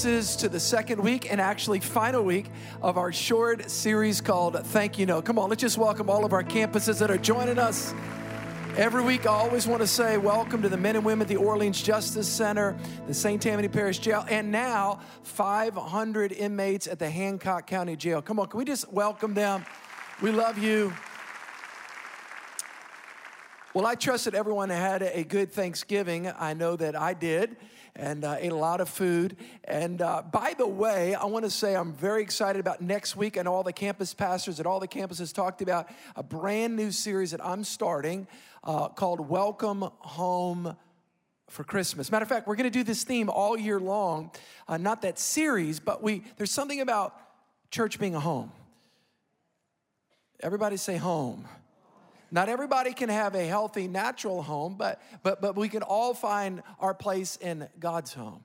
to the second week and actually final week of our short series called Thank You Note. Come on, let's just welcome all of our campuses that are joining us. Every week, I always want to say welcome to the men and women at the Orleans Justice Center, the St. Tammany Parish Jail, and now 500 inmates at the Hancock County Jail. Come on, can we just welcome them? We love you. Well, I trust that everyone had a good Thanksgiving. I know that I did and uh, ate a lot of food. And uh, by the way, I want to say I'm very excited about next week. and all the campus pastors at all the campuses talked about a brand new series that I'm starting uh, called Welcome Home for Christmas. Matter of fact, we're going to do this theme all year long. Uh, not that series, but we there's something about church being a home. Everybody say home. Not everybody can have a healthy natural home, but, but, but we can all find our place in God's home.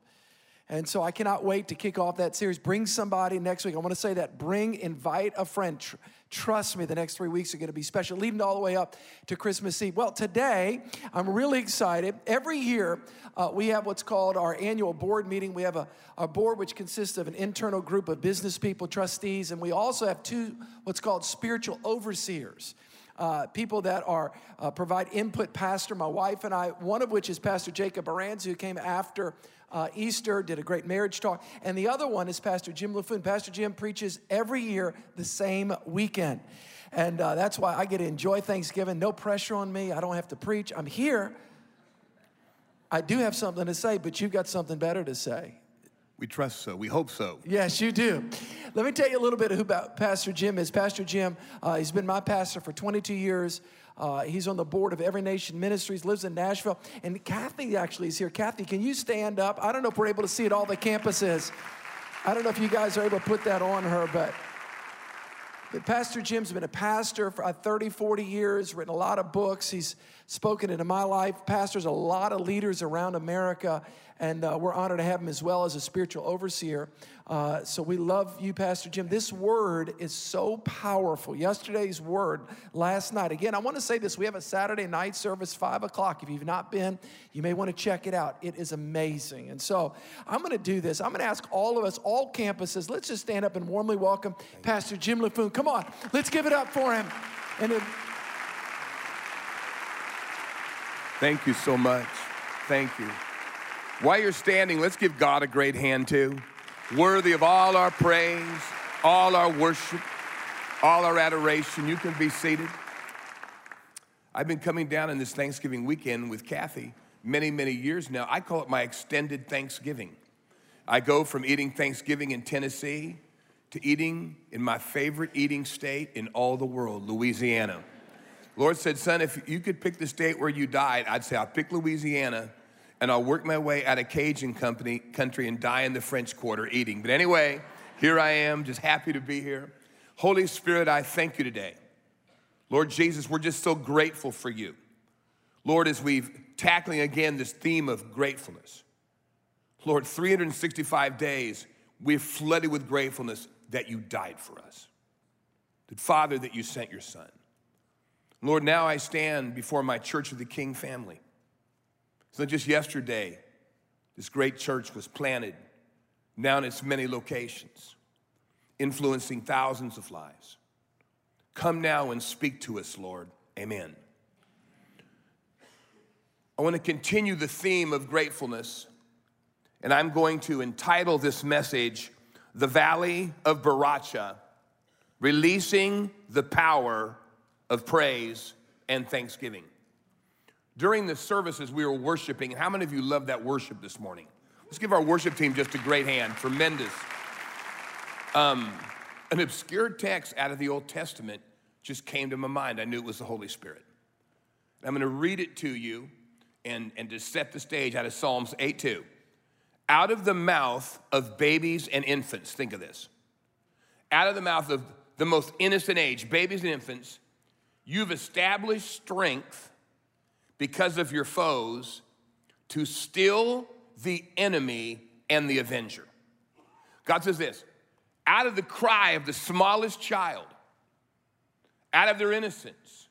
And so I cannot wait to kick off that series. Bring somebody next week. I want to say that bring, invite a friend. Tr- trust me, the next three weeks are going to be special, leading all the way up to Christmas Eve. Well, today, I'm really excited. Every year, uh, we have what's called our annual board meeting. We have a, a board which consists of an internal group of business people, trustees, and we also have two what's called spiritual overseers uh, people that are uh, provide input. Pastor, my wife and I, one of which is Pastor Jacob Aranza, who came after uh, Easter, did a great marriage talk, and the other one is Pastor Jim Laffoon. Pastor Jim preaches every year the same weekend. And uh, that's why I get to enjoy Thanksgiving. No pressure on me. I don't have to preach. I'm here. I do have something to say, but you've got something better to say. We trust so. We hope so. Yes, you do. Let me tell you a little bit of who Pastor Jim is. Pastor Jim, uh, he's been my pastor for 22 years. Uh, he's on the board of Every Nation Ministries, lives in Nashville. And Kathy actually is here. Kathy, can you stand up? I don't know if we're able to see it all the campuses. I don't know if you guys are able to put that on her, but, but Pastor Jim's been a pastor for uh, 30, 40 years, written a lot of books. He's spoken into my life, pastors a lot of leaders around America and uh, we're honored to have him as well as a spiritual overseer. Uh, so we love you, Pastor Jim. This word is so powerful. Yesterday's word, last night. Again, I want to say this. We have a Saturday night service, 5 o'clock. If you've not been, you may want to check it out. It is amazing. And so I'm going to do this. I'm going to ask all of us, all campuses, let's just stand up and warmly welcome Pastor Jim Laffoon. Come on, let's give it up for him. And it, Thank you so much. Thank you. While you're standing, let's give God a great hand too. Worthy of all our praise, all our worship, all our adoration. You can be seated. I've been coming down in this Thanksgiving weekend with Kathy many, many years now. I call it my extended Thanksgiving. I go from eating Thanksgiving in Tennessee to eating in my favorite eating state in all the world, Louisiana. Lord said, Son, if you could pick the state where you died, I'd say, I'll pick Louisiana and I'll work my way out of Cajun company, country and die in the French Quarter eating. But anyway, here I am, just happy to be here. Holy Spirit, I thank you today. Lord Jesus, we're just so grateful for you. Lord, as we've tackling again this theme of gratefulness. Lord, 365 days, we're flooded with gratefulness that you died for us. That Father, that you sent your Son. Lord, now I stand before my Church of the King family. So just yesterday, this great church was planted now in its many locations, influencing thousands of lives. Come now and speak to us, Lord. Amen. I want to continue the theme of gratefulness, and I'm going to entitle this message, The Valley of Beracah Releasing the Power of Praise and Thanksgiving. During the services, we were worshiping. How many of you love that worship this morning? Let's give our worship team just a great hand. Tremendous. Um, an obscure text out of the Old Testament just came to my mind. I knew it was the Holy Spirit. I'm going to read it to you and, and to set the stage out of Psalms 8 2. Out of the mouth of babies and infants, think of this. Out of the mouth of the most innocent age, babies and infants, you've established strength because of your foes to still the enemy and the avenger. God says this out of the cry of the smallest child, out of their innocence,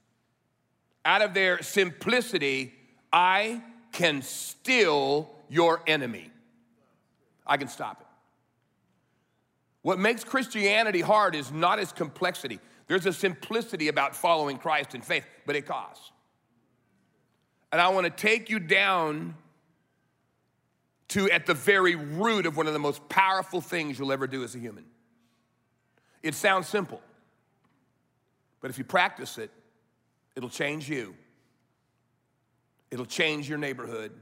out of their simplicity, I can still your enemy. I can stop it. What makes Christianity hard is not its complexity. There's a simplicity about following Christ in faith, but it costs. And I want to take you down to at the very root of one of the most powerful things you'll ever do as a human. It sounds simple, but if you practice it, it'll change you. It'll change your neighborhood.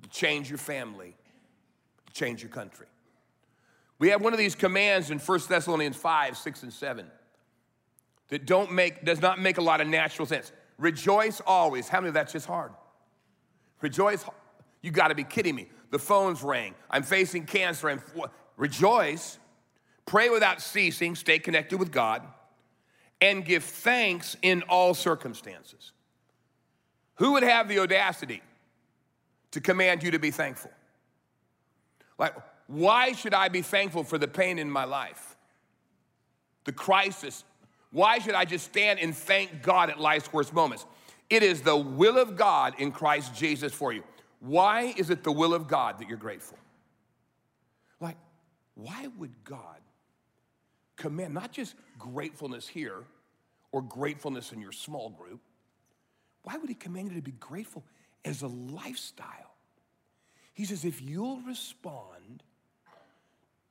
It'll change your family. It'll change your country. We have one of these commands in 1 Thessalonians 5, 6, and 7 that don't make, does not make a lot of natural sense. Rejoice always. How many of that's just hard? Rejoice. You got to be kidding me. The phones rang. I'm facing cancer. I'm, rejoice. Pray without ceasing. Stay connected with God. And give thanks in all circumstances. Who would have the audacity to command you to be thankful? Like, why should I be thankful for the pain in my life? The crisis. Why should I just stand and thank God at life's worst moments? It is the will of God in Christ Jesus for you. Why is it the will of God that you're grateful? Like, why would God command not just gratefulness here or gratefulness in your small group? Why would He command you to be grateful as a lifestyle? He says, if you'll respond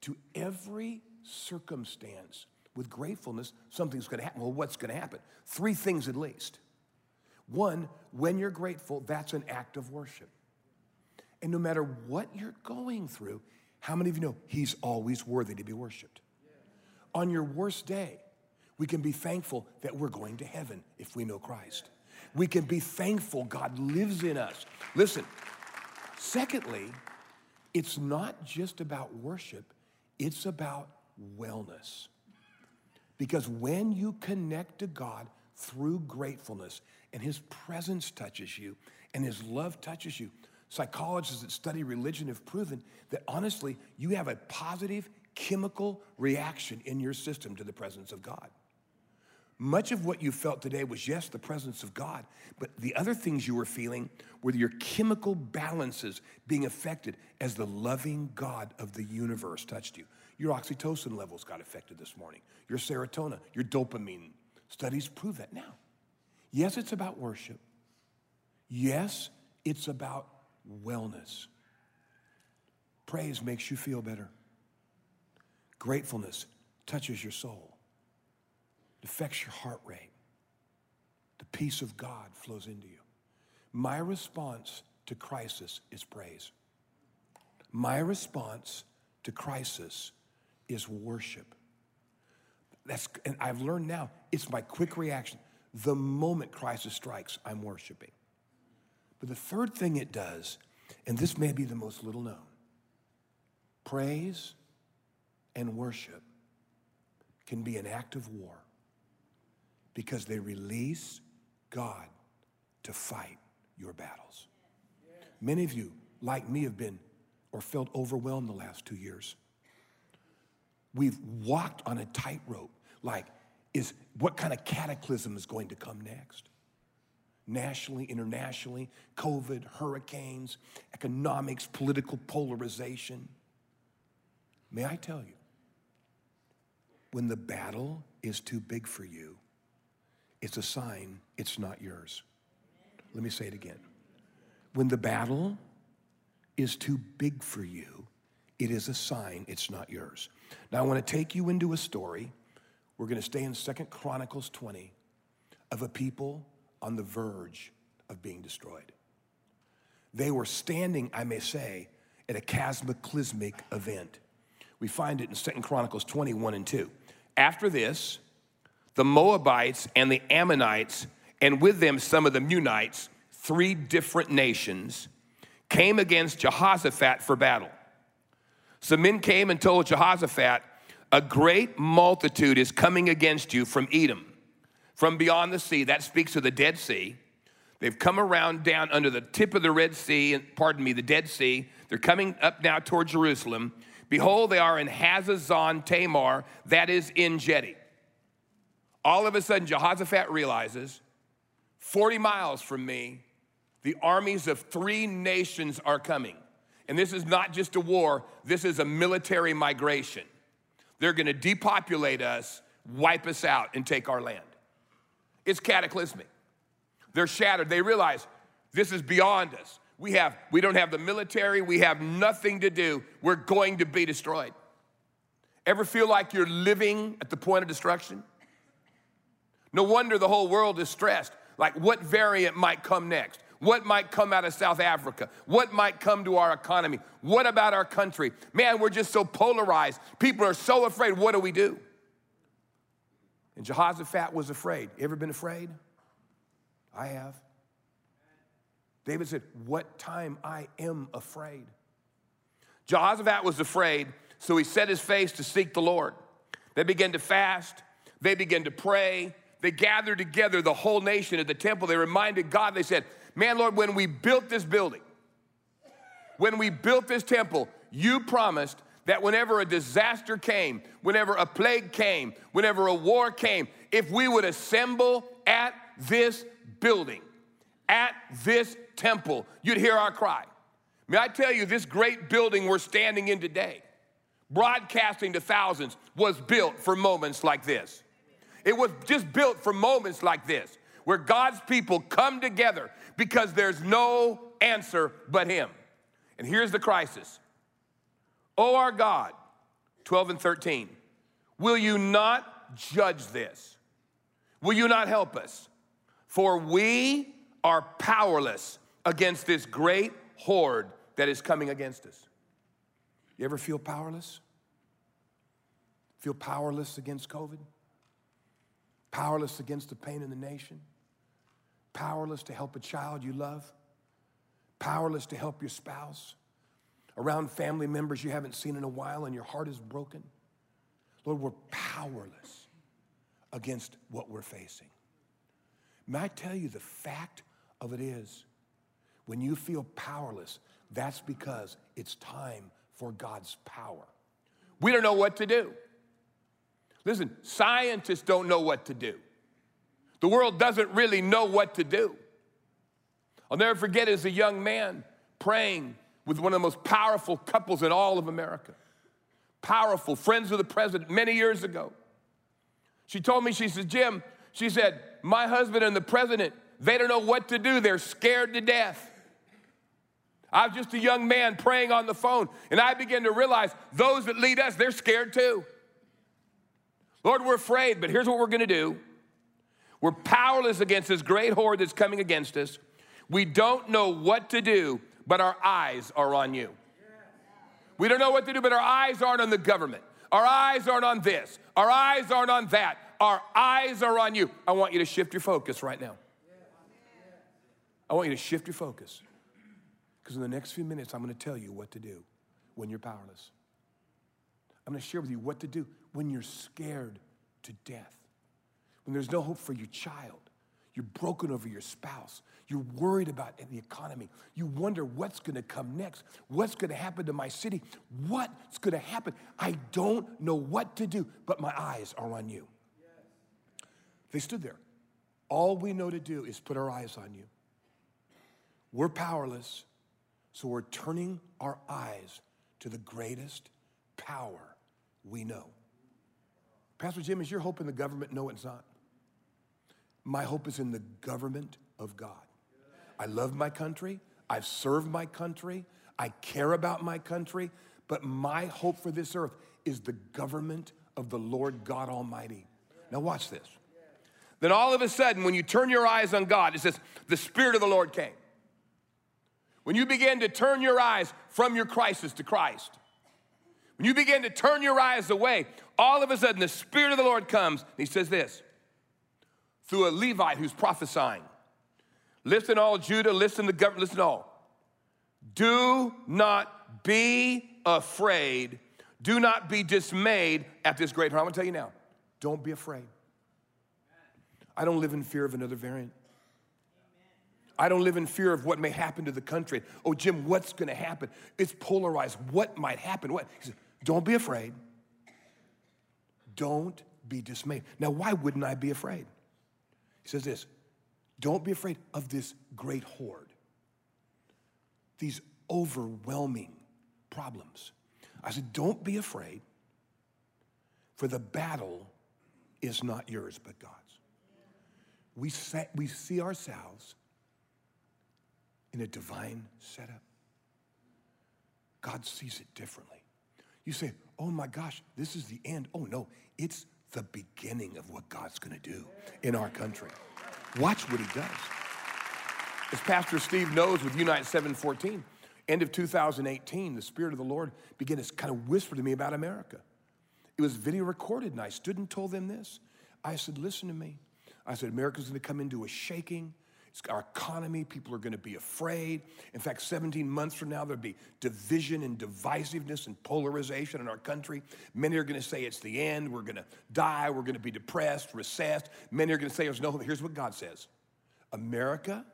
to every circumstance with gratefulness, something's gonna happen. Well, what's gonna happen? Three things at least. One, when you're grateful, that's an act of worship. And no matter what you're going through, how many of you know He's always worthy to be worshiped? On your worst day, we can be thankful that we're going to heaven if we know Christ. We can be thankful God lives in us. Listen, secondly, it's not just about worship, it's about wellness. Because when you connect to God through gratefulness and His presence touches you and His love touches you, Psychologists that study religion have proven that honestly, you have a positive chemical reaction in your system to the presence of God. Much of what you felt today was, yes, the presence of God, but the other things you were feeling were your chemical balances being affected as the loving God of the universe touched you. Your oxytocin levels got affected this morning, your serotonin, your dopamine. Studies prove that now. Yes, it's about worship. Yes, it's about wellness. Praise makes you feel better. Gratefulness touches your soul, it affects your heart rate. The peace of God flows into you. My response to crisis is praise. My response to crisis is worship. That's, and I've learned now, it's my quick reaction. The moment crisis strikes, I'm worshiping. But the third thing it does, and this may be the most little known praise and worship can be an act of war because they release God to fight your battles. Many of you, like me, have been or felt overwhelmed the last two years. We've walked on a tightrope like, is what kind of cataclysm is going to come next? nationally, internationally, COVID, hurricanes, economics, political polarization. May I tell you, when the battle is too big for you, it's a sign it's not yours. Let me say it again. When the battle is too big for you, it is a sign it's not yours. Now I want to take you into a story. We're going to stay in Second Chronicles 20 of a people on the verge of being destroyed. They were standing, I may say, at a cataclysmic event. We find it in Second Chronicles 21 and 2. After this, the Moabites and the Ammonites, and with them some of the Meunites, three different nations, came against Jehoshaphat for battle. Some men came and told Jehoshaphat, A great multitude is coming against you from Edom from beyond the sea. That speaks of the Dead Sea. They've come around down under the tip of the Red Sea, pardon me, the Dead Sea. They're coming up now toward Jerusalem. Behold, they are in Hazazon Tamar, that is En-gedi. All of a sudden, Jehoshaphat realizes 40 miles from me, the armies of three nations are coming. And this is not just a war, this is a military migration. They're gonna depopulate us, wipe us out, and take our land. It's cataclysmic. They're shattered. They realize this is beyond us. We have we don't have the military, we have nothing to do. We're going to be destroyed. Ever feel like you're living at the point of destruction? No wonder the whole world is stressed. Like what variant might come next? What might come out of South Africa? What might come to our economy? What about our country? Man, we're just so polarized. People are so afraid. What do we do? And Jehoshaphat was afraid. You ever been afraid? I have. David said, What time I am afraid. Jehoshaphat was afraid, so he set his face to seek the Lord. They began to fast, they began to pray, they gathered together the whole nation at the temple. They reminded God, they said, Man, Lord, when we built this building, when we built this temple, you promised that whenever a disaster came, whenever a plague came, whenever a war came, if we would assemble at this building, at this temple, you'd hear our cry. May I tell you, this great building we're standing in today, broadcasting to thousands, was built for moments like this. It was just built for moments like this, where God's people come together because there's no answer but Him. And here's the crisis Oh, our God, 12 and 13, will you not judge this? Will you not help us? For we are powerless against this great horde that is coming against us. You ever feel powerless? Feel powerless against COVID? Powerless against the pain in the nation? Powerless to help a child you love? Powerless to help your spouse? Around family members you haven't seen in a while and your heart is broken? Lord, we're powerless against what we're facing. May I tell you the fact of it is when you feel powerless, that's because it's time for God's power. We don't know what to do. Listen, scientists don't know what to do. The world doesn't really know what to do. I'll never forget as a young man praying with one of the most powerful couples in all of America. Powerful, friends of the president many years ago. She told me, she said, Jim, she said, my husband and the president, they don't know what to do. They're scared to death. I was just a young man praying on the phone, and I began to realize those that lead us, they're scared too. Lord, we're afraid, but here's what we're gonna do we're powerless against this great horde that's coming against us. We don't know what to do, but our eyes are on you. We don't know what to do, but our eyes aren't on the government. Our eyes aren't on this. Our eyes aren't on that. Our eyes are on you. I want you to shift your focus right now. I want you to shift your focus. Because in the next few minutes, I'm going to tell you what to do when you're powerless. I'm going to share with you what to do when you're scared to death, when there's no hope for your child, you're broken over your spouse, you're worried about the economy, you wonder what's going to come next, what's going to happen to my city, what's going to happen. I don't know what to do, but my eyes are on you. They stood there. All we know to do is put our eyes on you. We're powerless, so we're turning our eyes to the greatest power we know. Pastor Jim, is your hope in the government? No, it's not. My hope is in the government of God. I love my country. I've served my country. I care about my country. But my hope for this earth is the government of the Lord God Almighty. Now, watch this. Then all of a sudden, when you turn your eyes on God, it says, the Spirit of the Lord came. When you begin to turn your eyes from your crisis to Christ, when you begin to turn your eyes away, all of a sudden the Spirit of the Lord comes. And he says this through a Levite who's prophesying. Listen, all Judah, listen to the government, listen all. Do not be afraid. Do not be dismayed at this great harm. I'm gonna tell you now, don't be afraid. I don't live in fear of another variant. I don't live in fear of what may happen to the country. Oh, Jim, what's to happen? It's polarized. What might happen? What? He said, don't be afraid. Don't be dismayed. Now, why wouldn't I be afraid? He says this don't be afraid of this great horde, these overwhelming problems. I said, Don't be afraid, for the battle is not yours, but God's. We, set, we see ourselves in a divine setup. God sees it differently. You say, oh my gosh, this is the end. Oh no, it's the beginning of what God's gonna do in our country. Watch what he does. As Pastor Steve knows with Unite 714, end of 2018, the Spirit of the Lord began to kind of whisper to me about America. It was video recorded, and I stood and told them this. I said, Listen to me. I said, America's gonna come into a shaking. Our economy. People are going to be afraid. In fact, 17 months from now, there'll be division and divisiveness and polarization in our country. Many are going to say it's the end. We're going to die. We're going to be depressed, recessed. Many are going to say there's no hope. Here's what God says America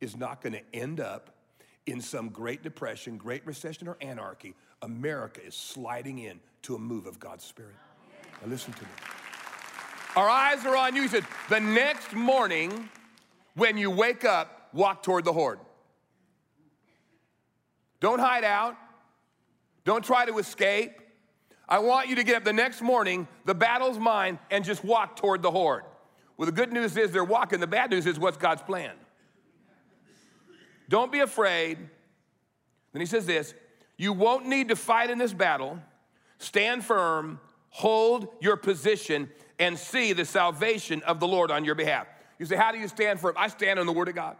is not going to end up in some great depression, great recession, or anarchy. America is sliding in to a move of God's Spirit. Now, listen to me. Our eyes are on you. He said, the next morning, when you wake up, walk toward the horde. Don't hide out. Don't try to escape. I want you to get up the next morning, the battle's mine, and just walk toward the horde. Well, the good news is they're walking. The bad news is what's God's plan? Don't be afraid. Then he says this You won't need to fight in this battle. Stand firm, hold your position, and see the salvation of the Lord on your behalf. You say, How do you stand for it? I stand on the Word of God.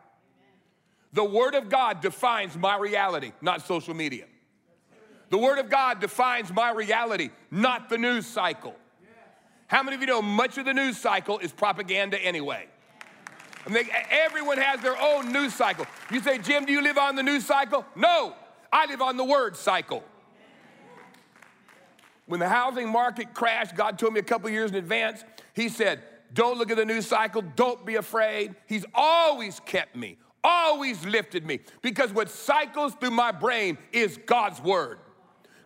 The Word of God defines my reality, not social media. The Word of God defines my reality, not the news cycle. How many of you know much of the news cycle is propaganda anyway? I mean, everyone has their own news cycle. You say, Jim, do you live on the news cycle? No, I live on the word cycle. When the housing market crashed, God told me a couple years in advance, He said, don't look at the news cycle. Don't be afraid. He's always kept me, always lifted me, because what cycles through my brain is God's word,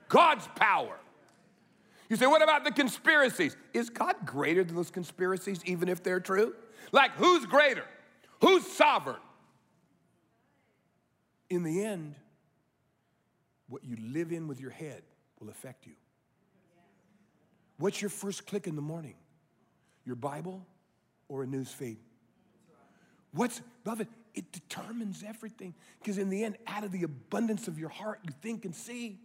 God's power. You say, what about the conspiracies? Is God greater than those conspiracies, even if they're true? Like, who's greater? Who's sovereign? In the end, what you live in with your head will affect you. What's your first click in the morning? Your Bible or a news feed? What's, beloved, it determines everything. Because in the end, out of the abundance of your heart, you think and see.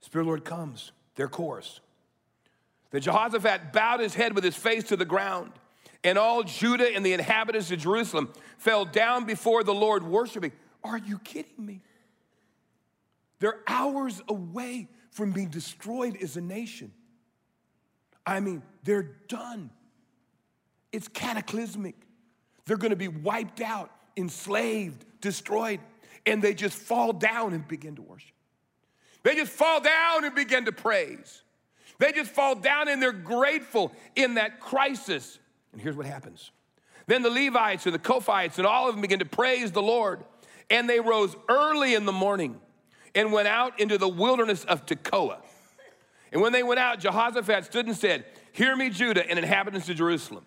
Spirit Lord comes, their course. The Jehoshaphat bowed his head with his face to the ground, and all Judah and the inhabitants of Jerusalem fell down before the Lord, worshiping. Are you kidding me? They're hours away from being destroyed as a nation. I mean, they're done. It's cataclysmic. They're going to be wiped out, enslaved, destroyed, and they just fall down and begin to worship. They just fall down and begin to praise. They just fall down and they're grateful in that crisis. And here's what happens. Then the Levites and the Kohathites and all of them begin to praise the Lord. And they rose early in the morning and went out into the wilderness of Tekoa. And when they went out, Jehoshaphat stood and said, Hear me, Judah and inhabitants of Jerusalem.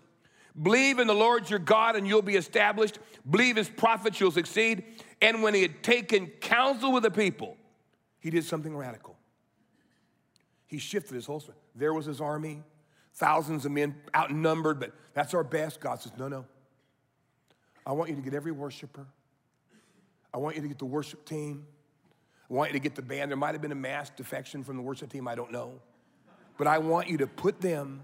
Believe in the Lord your God and you'll be established. Believe his prophets, you'll succeed. And when he had taken counsel with the people, he did something radical. He shifted his whole. There was his army, thousands of men outnumbered, but that's our best. God says, No, no. I want you to get every worshiper. I want you to get the worship team. I want you to get the band. There might have been a mass defection from the worship team, I don't know. But I want you to put them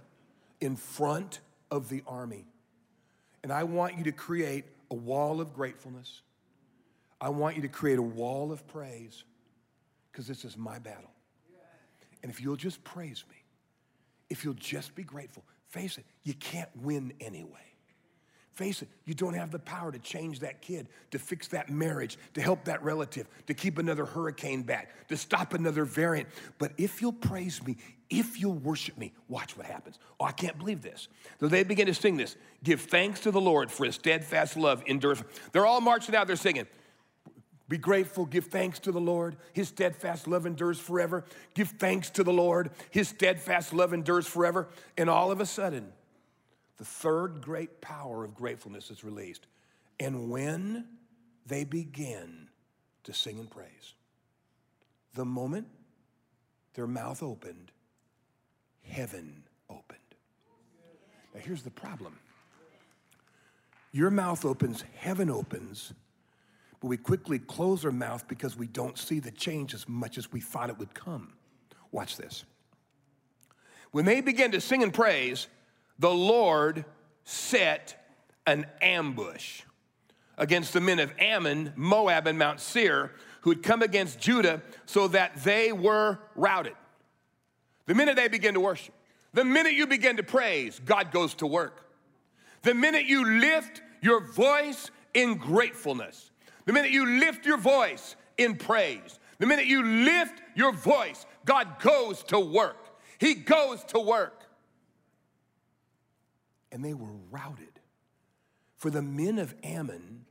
in front of the army. And I want you to create a wall of gratefulness. I want you to create a wall of praise because this is my battle. And if you'll just praise me, if you'll just be grateful, face it, you can't win anyway. Face it, you don't have the power to change that kid, to fix that marriage, to help that relative, to keep another hurricane back, to stop another variant. But if you'll praise me, if you'll worship me, watch what happens. Oh, I can't believe this. So they begin to sing this Give thanks to the Lord for his steadfast love endures. They're all marching out, they're singing. Be grateful, give thanks to the Lord. His steadfast love endures forever. Give thanks to the Lord. His steadfast love endures forever. And all of a sudden, the third great power of gratefulness is released. And when they begin to sing and praise, the moment their mouth opened, heaven opened. Now, here's the problem your mouth opens, heaven opens, but we quickly close our mouth because we don't see the change as much as we thought it would come. Watch this. When they began to sing and praise, the Lord set an ambush against the men of Ammon, Moab, and Mount Seir who had come against Judah so that they were routed. The minute they begin to worship, the minute you begin to praise, God goes to work. The minute you lift your voice in gratefulness, the minute you lift your voice in praise, the minute you lift your voice, God goes to work. He goes to work. And they were routed. For the men of Ammon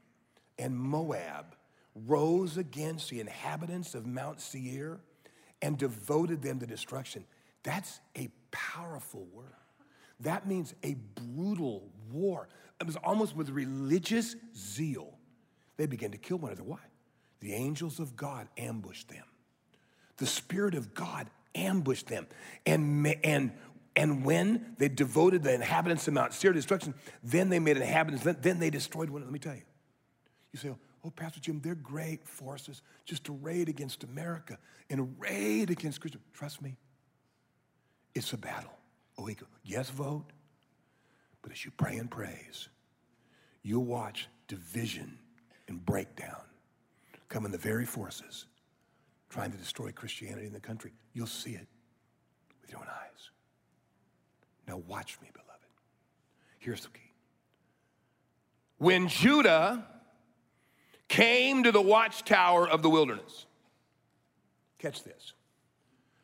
and Moab rose against the inhabitants of Mount Seir and devoted them to destruction. That's a powerful word. That means a brutal war. It was almost with religious zeal. They began to kill one another. Why? The angels of God ambushed them. The Spirit of God ambushed them. And, and, and when they devoted the inhabitants of Mount Seir to destruction, then they made inhabitants, then, then they destroyed one. Let me tell you. You say, oh, Pastor Jim, they're great forces just to raid against America and raid against Christians. Trust me, it's a battle. Oh, yes, vote. But as you pray and praise, you'll watch division and breakdown come in the very forces trying to destroy Christianity in the country. You'll see it with your own eyes. Now, watch me, beloved. Here's the key. When Judah came to the watchtower of the wilderness, catch this.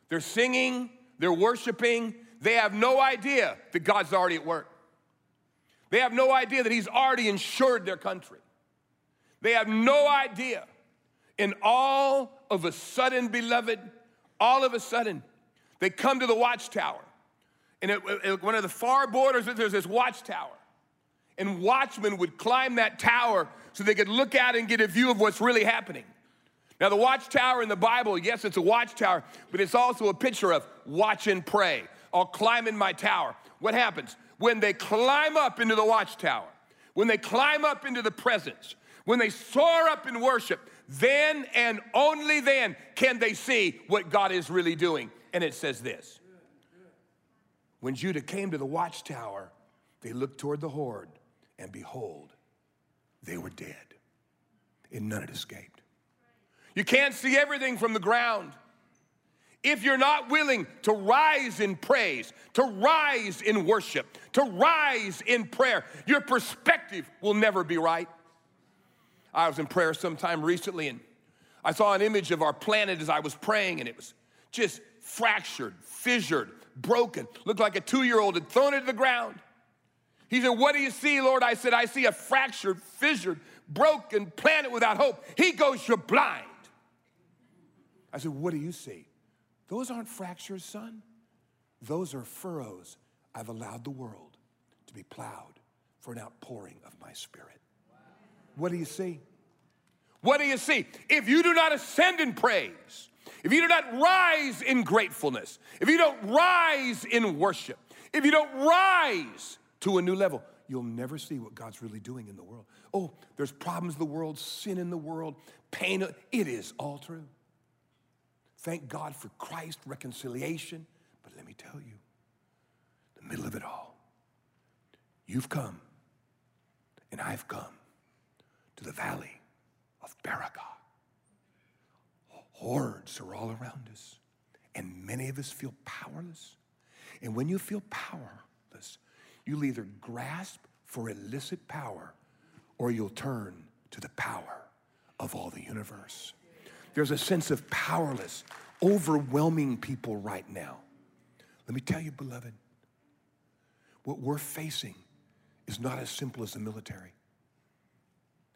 They're singing, they're worshiping, they have no idea that God's already at work. They have no idea that He's already insured their country. They have no idea. And all of a sudden, beloved, all of a sudden, they come to the watchtower. And at one of the far borders, there's this watchtower. And watchmen would climb that tower so they could look out and get a view of what's really happening. Now, the watchtower in the Bible, yes, it's a watchtower, but it's also a picture of watch and pray. I'll climb in my tower. What happens? When they climb up into the watchtower, when they climb up into the presence, when they soar up in worship, then and only then can they see what God is really doing. And it says this When Judah came to the watchtower, they looked toward the horde, and behold, they were dead, and none had escaped. You can't see everything from the ground. If you're not willing to rise in praise, to rise in worship, to rise in prayer, your perspective will never be right. I was in prayer sometime recently and I saw an image of our planet as I was praying, and it was just fractured, fissured, broken. Looked like a two year old had thrown it to the ground. He said, What do you see, Lord? I said, I see a fractured, fissured, broken planet without hope. He goes, You're blind. I said, What do you see? Those aren't fractures, son. Those are furrows I've allowed the world to be plowed for an outpouring of my spirit. What do you see? What do you see? If you do not ascend in praise, if you do not rise in gratefulness, if you don't rise in worship, if you don't rise to a new level, you'll never see what God's really doing in the world. Oh, there's problems in the world, sin in the world, pain. It is all true. Thank God for Christ, reconciliation. But let me tell you, the middle of it all, you've come and I've come to the valley of Beracah. Hordes are all around us, and many of us feel powerless. And when you feel powerless, you'll either grasp for illicit power or you'll turn to the power of all the universe. There's a sense of powerless, overwhelming people right now. Let me tell you, beloved, what we're facing is not as simple as the military.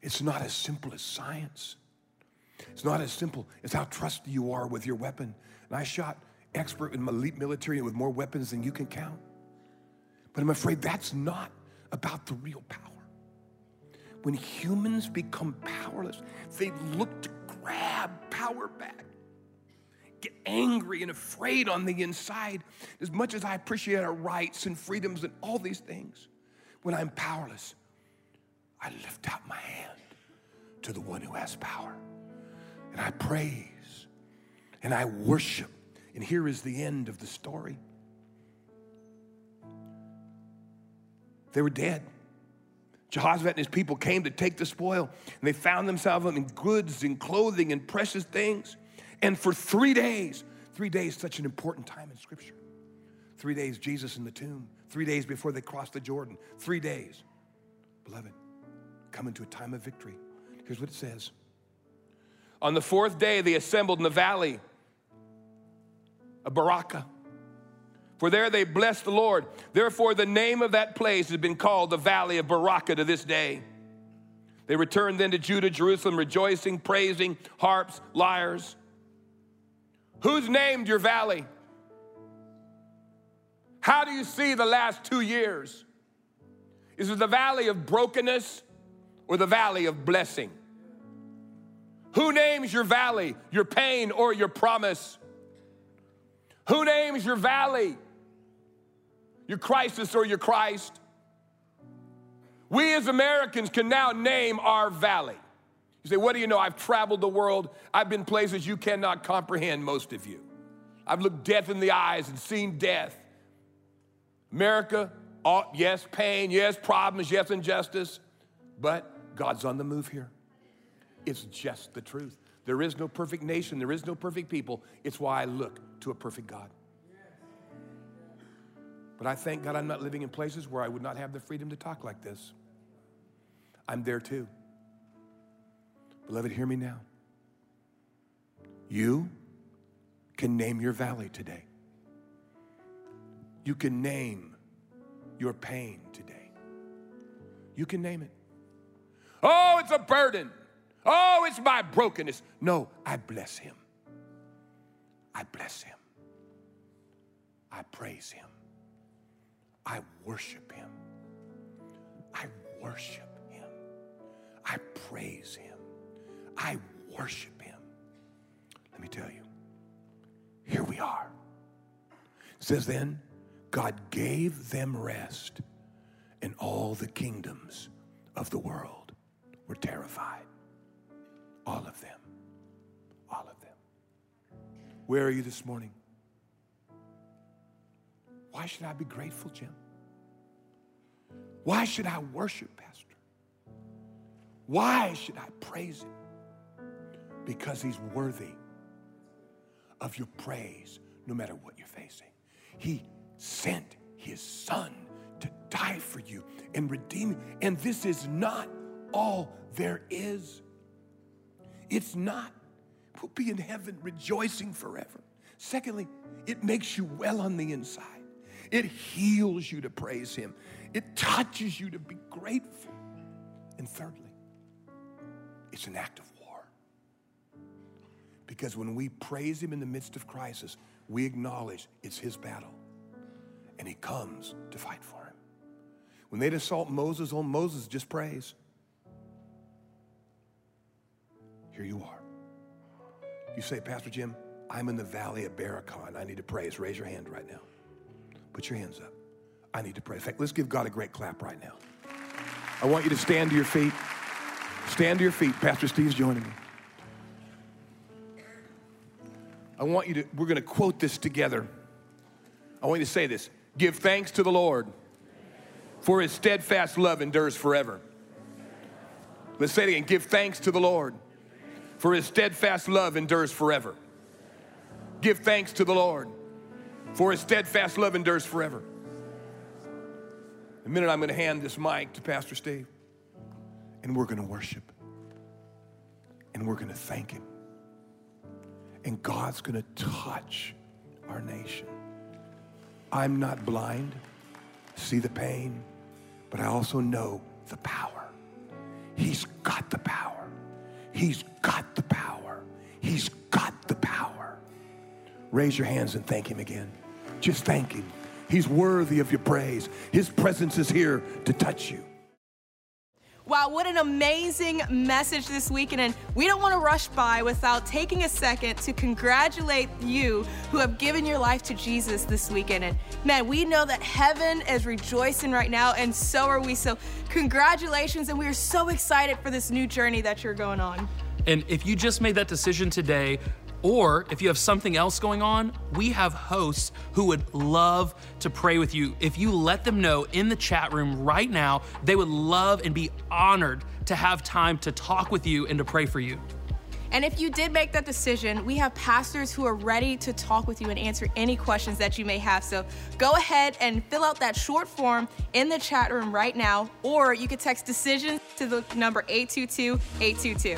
It's not as simple as science. It's not as simple as how trusty you are with your weapon. And I shot expert in elite military with more weapons than you can count. But I'm afraid that's not about the real power. when humans become powerless, they look to grab power back, get angry and afraid on the inside. As much as I appreciate our rights and freedoms and all these things, when I'm powerless, I lift out my hand to the one who has power. And I praise and I worship. And here is the end of the story. They were dead. Jehoshaphat and his people came to take the spoil, and they found themselves in goods and clothing and precious things. And for three days, three days, such an important time in Scripture. Three days, Jesus in the tomb. Three days before they crossed the Jordan. Three days. Beloved, come into a time of victory. Here's what it says On the fourth day, they assembled in the valley of Beracah. For there they blessed the Lord. Therefore, the name of that place has been called the Valley of Beracah to this day. They returned then to Judah, Jerusalem, rejoicing, praising, harps, lyres. Who's named your valley? How do you see the last two years? Is it the valley of brokenness or the valley of blessing? Who names your valley, your pain or your promise? Who names your valley? Your crisis or your Christ? We as Americans can now name our valley. You say, What do you know? I've traveled the world. I've been places you cannot comprehend, most of you. I've looked death in the eyes and seen death. America, oh, yes, pain, yes, problems, yes, injustice, but God's on the move here. It's just the truth. There is no perfect nation, there is no perfect people. It's why I look to a perfect God. But I thank God I'm not living in places where I would not have the freedom to talk like this. I'm there too. Beloved, hear me now. You can name your valley today. You can name your pain today. You can name it. Oh, it's a burden. Oh, it's my brokenness. No, I bless him. I bless him. I praise him. I worship him. I worship him. I praise him. I worship him. Let me tell you, here we are. It says then, God gave them rest, and all the kingdoms of the world were terrified. All of them. All of them. Where are you this morning? Why should I be grateful, Jim? Why should I worship, Pastor? Why should I praise Him? Because He's worthy of your praise no matter what you're facing. He sent His Son to die for you and redeem you. And this is not all there is. It's not. We'll be in heaven rejoicing forever. Secondly, it makes you well on the inside. It heals you to praise Him. It touches you to be grateful. And thirdly, it's an act of war. Because when we praise Him in the midst of crisis, we acknowledge it's His battle. And He comes to fight for Him. When they'd assault Moses on Moses, just praise. Here you are. You say, Pastor Jim, I'm in the valley of Beracah. I need to praise. Raise your hand right now. Put your hands up. I need to pray. In fact, let's give God a great clap right now. I want you to stand to your feet. Stand to your feet. Pastor Steve's joining me. I want you to, we're going to quote this together. I want you to say this Give thanks to the Lord, for his steadfast love endures forever. Let's say it again. Give thanks to the Lord, for his steadfast love endures forever. Give thanks to the Lord, for his steadfast love endures forever. In a minute, I'm going to hand this mic to Pastor Steve, and we're going to worship, and we're going to thank him. And God's going to touch our nation. I'm not blind, see the pain, but I also know the power. He's got the power. He's Raise your hands and thank him again. Just thank him. He's worthy of your praise. His presence is here to touch you. Wow, what an amazing message this weekend. And we don't want to rush by without taking a second to congratulate you who have given your life to Jesus this weekend. And man, we know that heaven is rejoicing right now, and so are we. So, congratulations. And we are so excited for this new journey that you're going on. And if you just made that decision today, or if you have something else going on, we have hosts who would love to pray with you. If you let them know in the chat room right now, they would love and be honored to have time to talk with you and to pray for you. And if you did make that decision, we have pastors who are ready to talk with you and answer any questions that you may have. So go ahead and fill out that short form in the chat room right now, or you could text decisions to the number 822 822.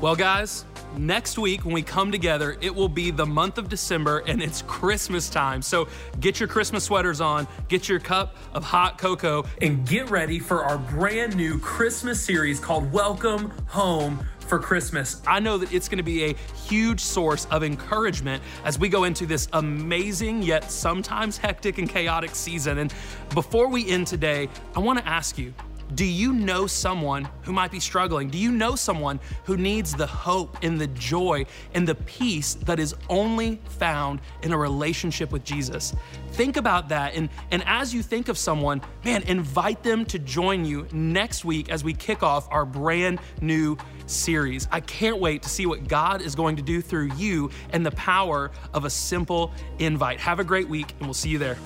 Well, guys, next week when we come together, it will be the month of December and it's Christmas time. So get your Christmas sweaters on, get your cup of hot cocoa, and get ready for our brand new Christmas series called Welcome Home for Christmas. I know that it's going to be a huge source of encouragement as we go into this amazing yet sometimes hectic and chaotic season. And before we end today, I want to ask you do you know someone who might be struggling? Do you know someone who needs the hope and the joy and the peace that is only found in a relationship with Jesus? Think about that. And, and as you think of someone, man, invite them to join you next week as we kick off our brand new series. I can't wait to see what God is going to do through you and the power of a simple invite. Have a great week, and we'll see you there.